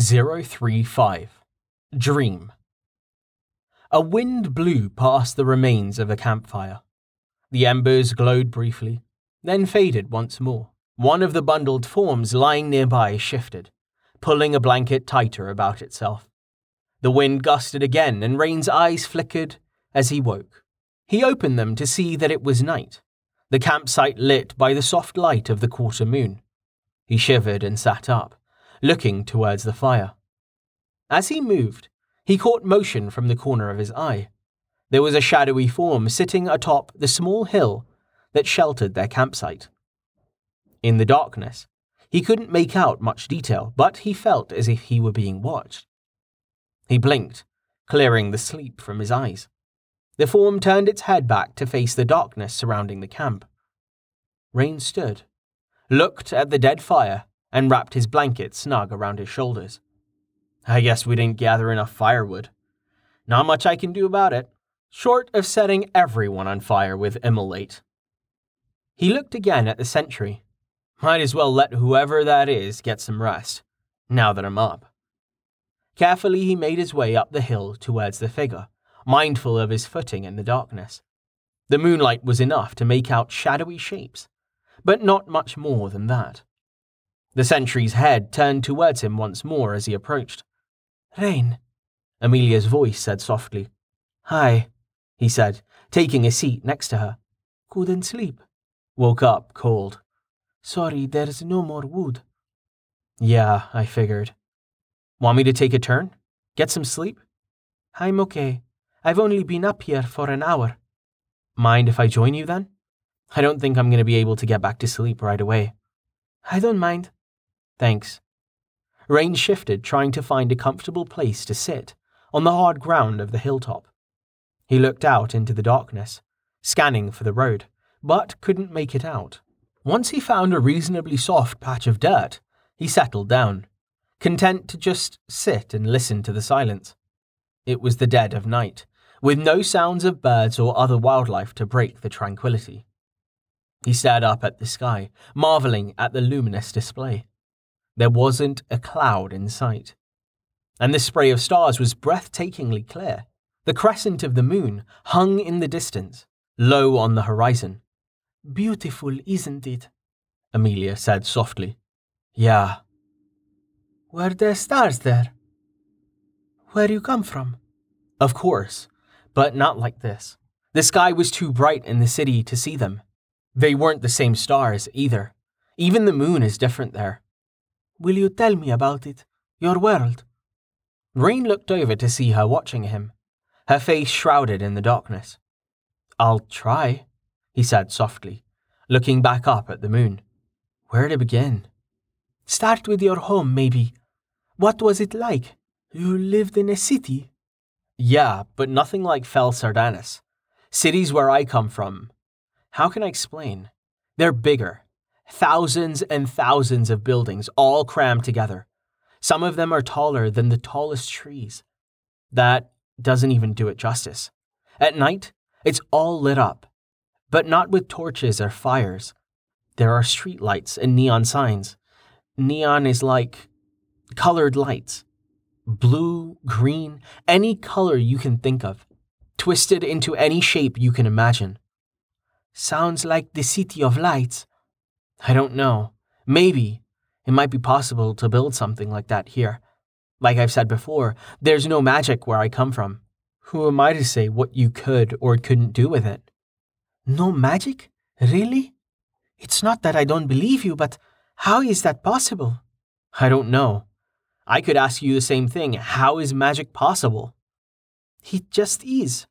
035 Dream A wind blew past the remains of a campfire. The embers glowed briefly, then faded once more. One of the bundled forms lying nearby shifted, pulling a blanket tighter about itself. The wind gusted again, and Rain's eyes flickered as he woke. He opened them to see that it was night, the campsite lit by the soft light of the quarter moon. He shivered and sat up looking towards the fire. As he moved, he caught motion from the corner of his eye. There was a shadowy form sitting atop the small hill that sheltered their campsite. In the darkness, he couldn't make out much detail, but he felt as if he were being watched. He blinked, clearing the sleep from his eyes. The form turned its head back to face the darkness surrounding the camp. Rain stood, looked at the dead fire, and wrapped his blanket snug around his shoulders. I guess we didn't gather enough firewood. Not much I can do about it, short of setting everyone on fire with immolate. He looked again at the sentry. Might as well let whoever that is get some rest, now that I'm up. Carefully, he made his way up the hill towards the figure, mindful of his footing in the darkness. The moonlight was enough to make out shadowy shapes, but not much more than that. The sentry's head turned towards him once more as he approached. Rain, Amelia's voice said softly. Hi, he said, taking a seat next to her. Couldn't sleep. Woke up cold. Sorry, there's no more wood. Yeah, I figured. Want me to take a turn? Get some sleep? I'm okay. I've only been up here for an hour. Mind if I join you then? I don't think I'm going to be able to get back to sleep right away. I don't mind. Thanks. Rain shifted, trying to find a comfortable place to sit on the hard ground of the hilltop. He looked out into the darkness, scanning for the road, but couldn't make it out. Once he found a reasonably soft patch of dirt, he settled down, content to just sit and listen to the silence. It was the dead of night, with no sounds of birds or other wildlife to break the tranquility. He stared up at the sky, marveling at the luminous display. There wasn't a cloud in sight. And the spray of stars was breathtakingly clear. The crescent of the moon hung in the distance, low on the horizon. Beautiful, isn't it? Amelia said softly. Yeah. Were there stars there? Where you come from? Of course, but not like this. The sky was too bright in the city to see them. They weren't the same stars either. Even the moon is different there. Will you tell me about it? Your world? Rain looked over to see her watching him, her face shrouded in the darkness. I'll try, he said softly, looking back up at the moon. Where to begin? Start with your home, maybe. What was it like? You lived in a city? Yeah, but nothing like Fel Sadanis. Cities where I come from. How can I explain? They're bigger, Thousands and thousands of buildings all crammed together. Some of them are taller than the tallest trees. That doesn't even do it justice. At night, it's all lit up, but not with torches or fires. There are street lights and neon signs. Neon is like colored lights blue, green, any color you can think of, twisted into any shape you can imagine. Sounds like the City of Lights. I don't know. Maybe it might be possible to build something like that here. Like I've said before, there's no magic where I come from. Who am I to say what you could or couldn't do with it? No magic? Really? It's not that I don't believe you, but how is that possible? I don't know. I could ask you the same thing. How is magic possible? It just is.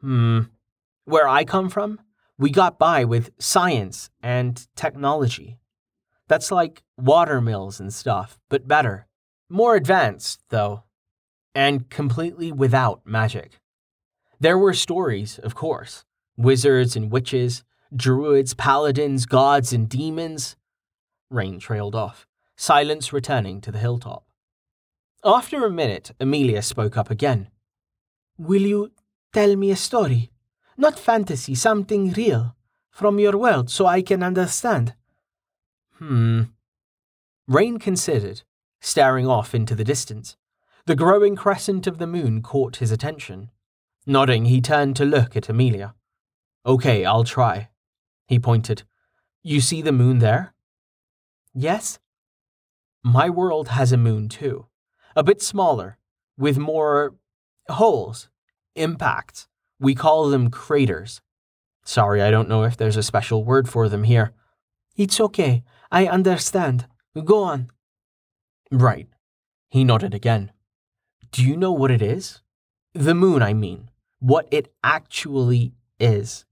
Hmm. Where I come from, we got by with science and technology. That's like water mills and stuff, but better. More advanced, though, and completely without magic. There were stories, of course wizards and witches, druids, paladins, gods, and demons. Rain trailed off, silence returning to the hilltop. After a minute, Amelia spoke up again. Will you tell me a story? Not fantasy, something real. From your world, so I can understand. Hmm. Rain considered, staring off into the distance. The growing crescent of the moon caught his attention. Nodding, he turned to look at Amelia. Okay, I'll try. He pointed. You see the moon there? Yes? My world has a moon too. A bit smaller, with more holes, impacts. We call them craters. Sorry, I don't know if there's a special word for them here. It's okay. I understand. Go on. Right. He nodded again. Do you know what it is? The moon, I mean. What it actually is.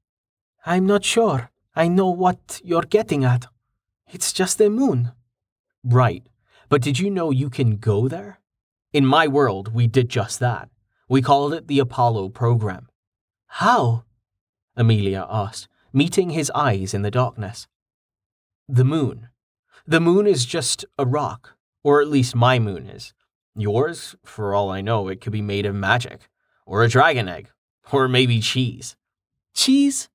I'm not sure. I know what you're getting at. It's just a moon. Right. But did you know you can go there? In my world, we did just that. We called it the Apollo program. How? Amelia asked, meeting his eyes in the darkness. The moon. The moon is just a rock, or at least my moon is. Yours, for all I know, it could be made of magic, or a dragon egg, or maybe cheese. Cheese?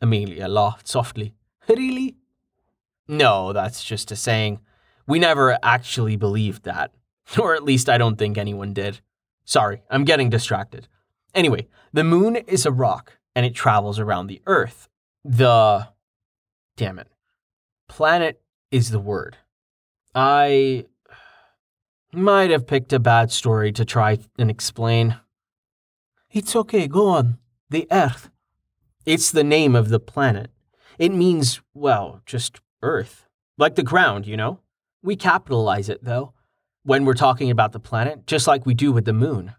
Amelia laughed softly. Really? No, that's just a saying. We never actually believed that. Or at least I don't think anyone did. Sorry, I'm getting distracted. Anyway, the moon is a rock, and it travels around the Earth. The. Damn it. Planet is the word. I might have picked a bad story to try and explain. It's okay, go on. The Earth. It's the name of the planet. It means, well, just Earth. Like the ground, you know? We capitalize it, though, when we're talking about the planet, just like we do with the moon.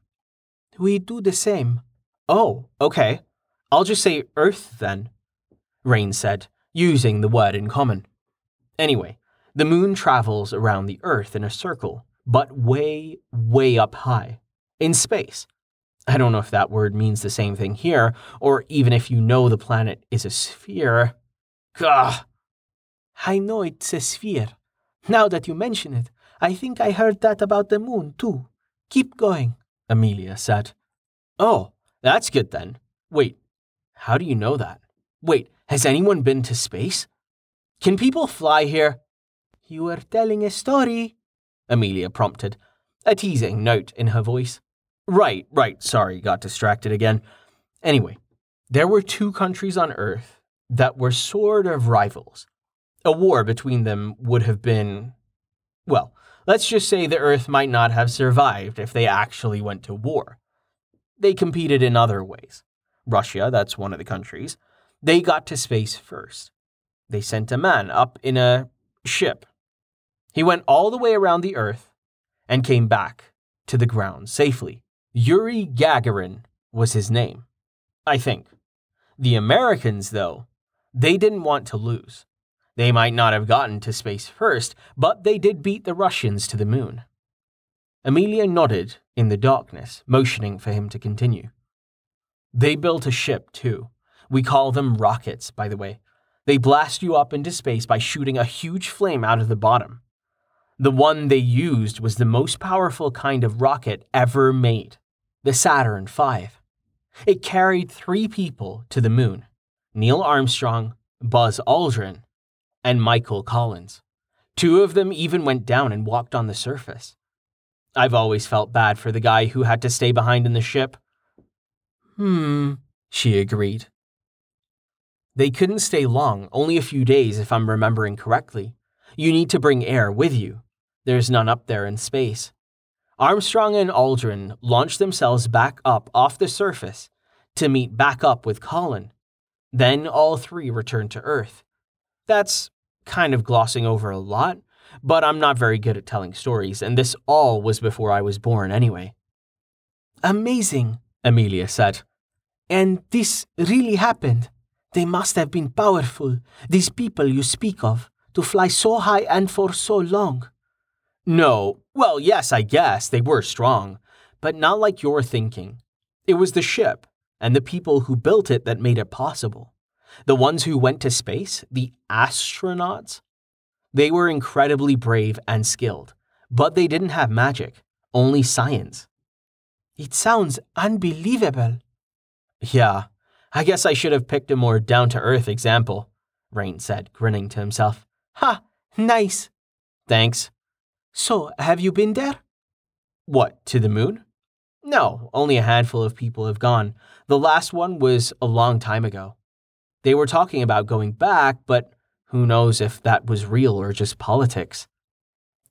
We do the same. Oh, okay. I'll just say Earth then, Rain said, using the word in common. Anyway, the moon travels around the Earth in a circle, but way, way up high, in space. I don't know if that word means the same thing here, or even if you know the planet is a sphere. Gah! I know it's a sphere. Now that you mention it, I think I heard that about the moon, too. Keep going, Amelia said. Oh, that's good then. Wait, how do you know that? Wait, has anyone been to space? Can people fly here? You were telling a story, Amelia prompted, a teasing note in her voice. Right, right, sorry, got distracted again. Anyway, there were two countries on Earth that were sort of rivals. A war between them would have been. Well, let's just say the Earth might not have survived if they actually went to war. They competed in other ways. Russia, that's one of the countries, they got to space first. They sent a man up in a ship. He went all the way around the Earth and came back to the ground safely. Yuri Gagarin was his name, I think. The Americans, though, they didn't want to lose. They might not have gotten to space first, but they did beat the Russians to the moon. Amelia nodded in the darkness, motioning for him to continue. They built a ship, too. We call them rockets, by the way. They blast you up into space by shooting a huge flame out of the bottom. The one they used was the most powerful kind of rocket ever made the Saturn V. It carried three people to the moon Neil Armstrong, Buzz Aldrin, and Michael Collins. Two of them even went down and walked on the surface. I've always felt bad for the guy who had to stay behind in the ship. Hmm, she agreed. They couldn't stay long, only a few days if I'm remembering correctly. You need to bring air with you. There's none up there in space. Armstrong and Aldrin launched themselves back up off the surface to meet back up with Collins. Then all three returned to Earth. That's kind of glossing over a lot, but I'm not very good at telling stories, and this all was before I was born anyway. Amazing, Amelia said. And this really happened. They must have been powerful, these people you speak of, to fly so high and for so long. No, well, yes, I guess they were strong, but not like you're thinking. It was the ship and the people who built it that made it possible. The ones who went to space, the astronauts, they were incredibly brave and skilled, but they didn't have magic, only science. It sounds unbelievable. Yeah, I guess I should have picked a more down to earth example, Rain said, grinning to himself. Ha! Nice. Thanks. So, have you been there? What, to the moon? No, only a handful of people have gone. The last one was a long time ago. They were talking about going back, but who knows if that was real or just politics.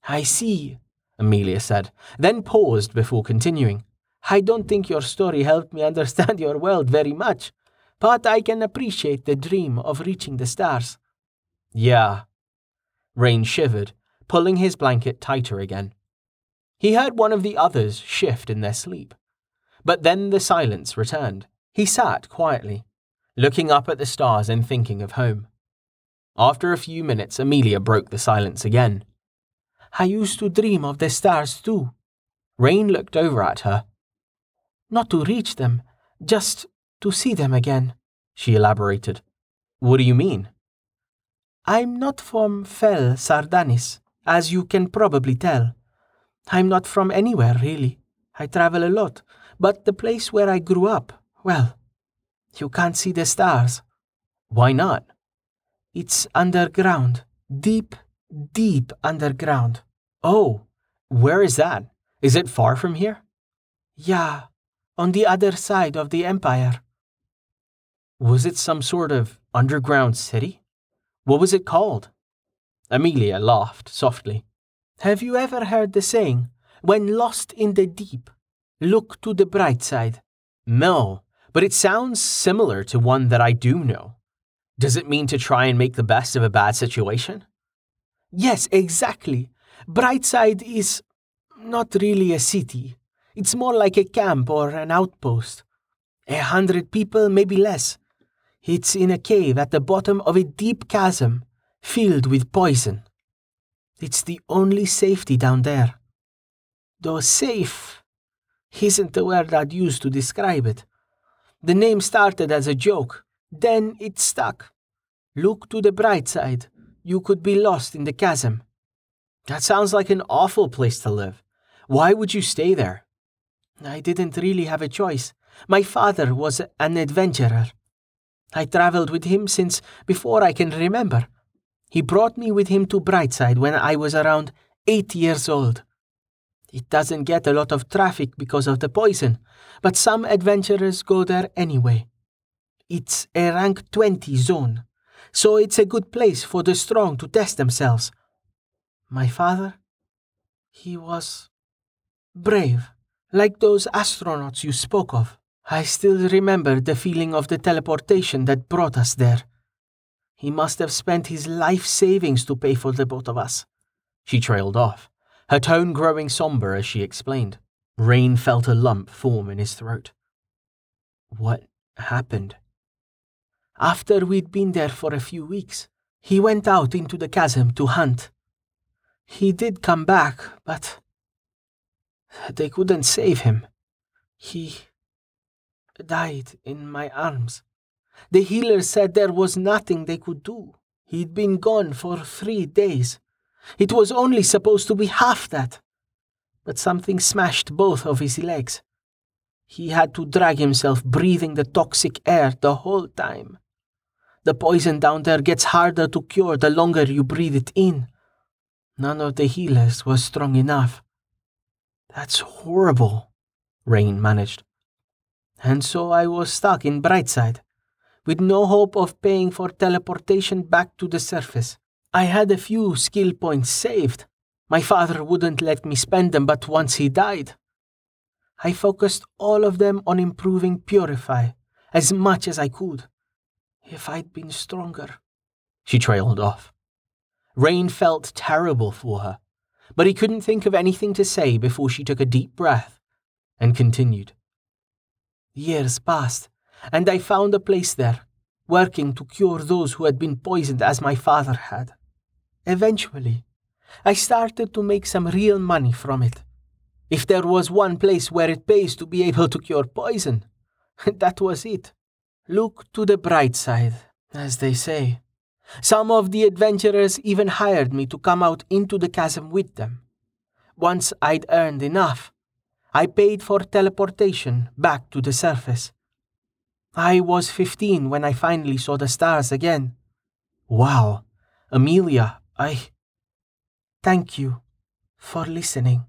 I see, Amelia said, then paused before continuing. I don't think your story helped me understand your world very much, but I can appreciate the dream of reaching the stars. Yeah. Rain shivered, pulling his blanket tighter again. He heard one of the others shift in their sleep. But then the silence returned. He sat quietly, looking up at the stars and thinking of home. After a few minutes, Amelia broke the silence again. I used to dream of the stars too. Rain looked over at her. Not to reach them, just to see them again, she elaborated. What do you mean? I'm not from Fel Sadanis, as you can probably tell. I'm not from anywhere, really. I travel a lot, but the place where I grew up, well, you can't see the stars. Why not? It's underground, deep, deep underground. Oh, where is that? Is it far from here? Yeah, on the other side of the empire. Was it some sort of underground city? What was it called? Amelia laughed softly. Have you ever heard the saying, when lost in the deep, look to the bright side? No, but it sounds similar to one that I do know. Does it mean to try and make the best of a bad situation? Yes, exactly. Brightside is not really a city. It's more like a camp or an outpost. A hundred people, maybe less. It's in a cave at the bottom of a deep chasm, filled with poison. It's the only safety down there. Though safe isn't the word I'd use to describe it. The name started as a joke, then it stuck. Look to the bright side. You could be lost in the chasm. That sounds like an awful place to live. Why would you stay there? I didn't really have a choice. My father was an adventurer. I traveled with him since before I can remember. He brought me with him to Brightside when I was around eight years old. It doesn't get a lot of traffic because of the poison, but some adventurers go there anyway. It's a rank 20 zone, so it's a good place for the strong to test themselves. My father, he was brave, like those astronauts you spoke of. I still remember the feeling of the teleportation that brought us there. He must have spent his life savings to pay for the both of us. She trailed off, her tone growing somber as she explained. Rain felt a lump form in his throat. What happened? After we'd been there for a few weeks, he went out into the chasm to hunt. He did come back, but they couldn't save him. He died in my arms. The healer said there was nothing they could do. He'd been gone for three days. It was only supposed to be half that. But something smashed both of his legs. He had to drag himself breathing the toxic air the whole time. The poison down there gets harder to cure the longer you breathe it in. None of the healers was strong enough. That's horrible, Rain managed. And so I was stuck in Brightside with no hope of paying for teleportation back to the surface. I had a few skill points saved. My father wouldn't let me spend them, but once he died, I focused all of them on improving Purify as much as I could. If I'd been stronger. She trailed off. Rain felt terrible for her, but he couldn't think of anything to say before she took a deep breath and continued. Years passed, and I found a place there, working to cure those who had been poisoned as my father had. Eventually, I started to make some real money from it. If there was one place where it pays to be able to cure poison, that was it. Look to the bright side, as they say. Some of the adventurers even hired me to come out into the chasm with them. Once I'd earned enough, I paid for teleportation back to the surface. I was 15 when I finally saw the stars again. Wow. Amelia, I. Thank you. for listening.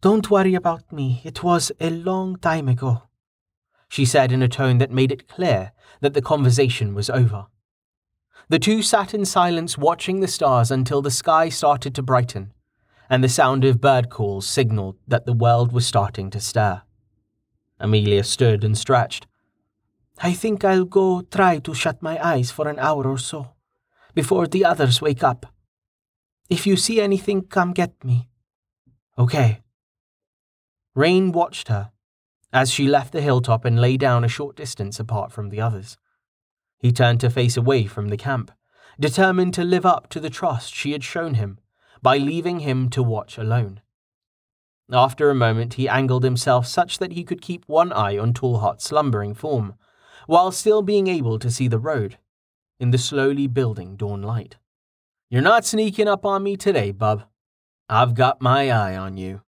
Don't worry about me. It was a long time ago, she said in a tone that made it clear that the conversation was over. The two sat in silence watching the stars until the sky started to brighten, and the sound of bird calls signaled that the world was starting to stir. Amelia stood and stretched. I think I'll go try to shut my eyes for an hour or so, before the others wake up. If you see anything, come get me. Okay. Rain watched her as she left the hilltop and lay down a short distance apart from the others. He turned to face away from the camp, determined to live up to the trust she had shown him by leaving him to watch alone. After a moment, he angled himself such that he could keep one eye on Tallheart's slumbering form, while still being able to see the road in the slowly building dawn light. You're not sneaking up on me today, bub. I've got my eye on you.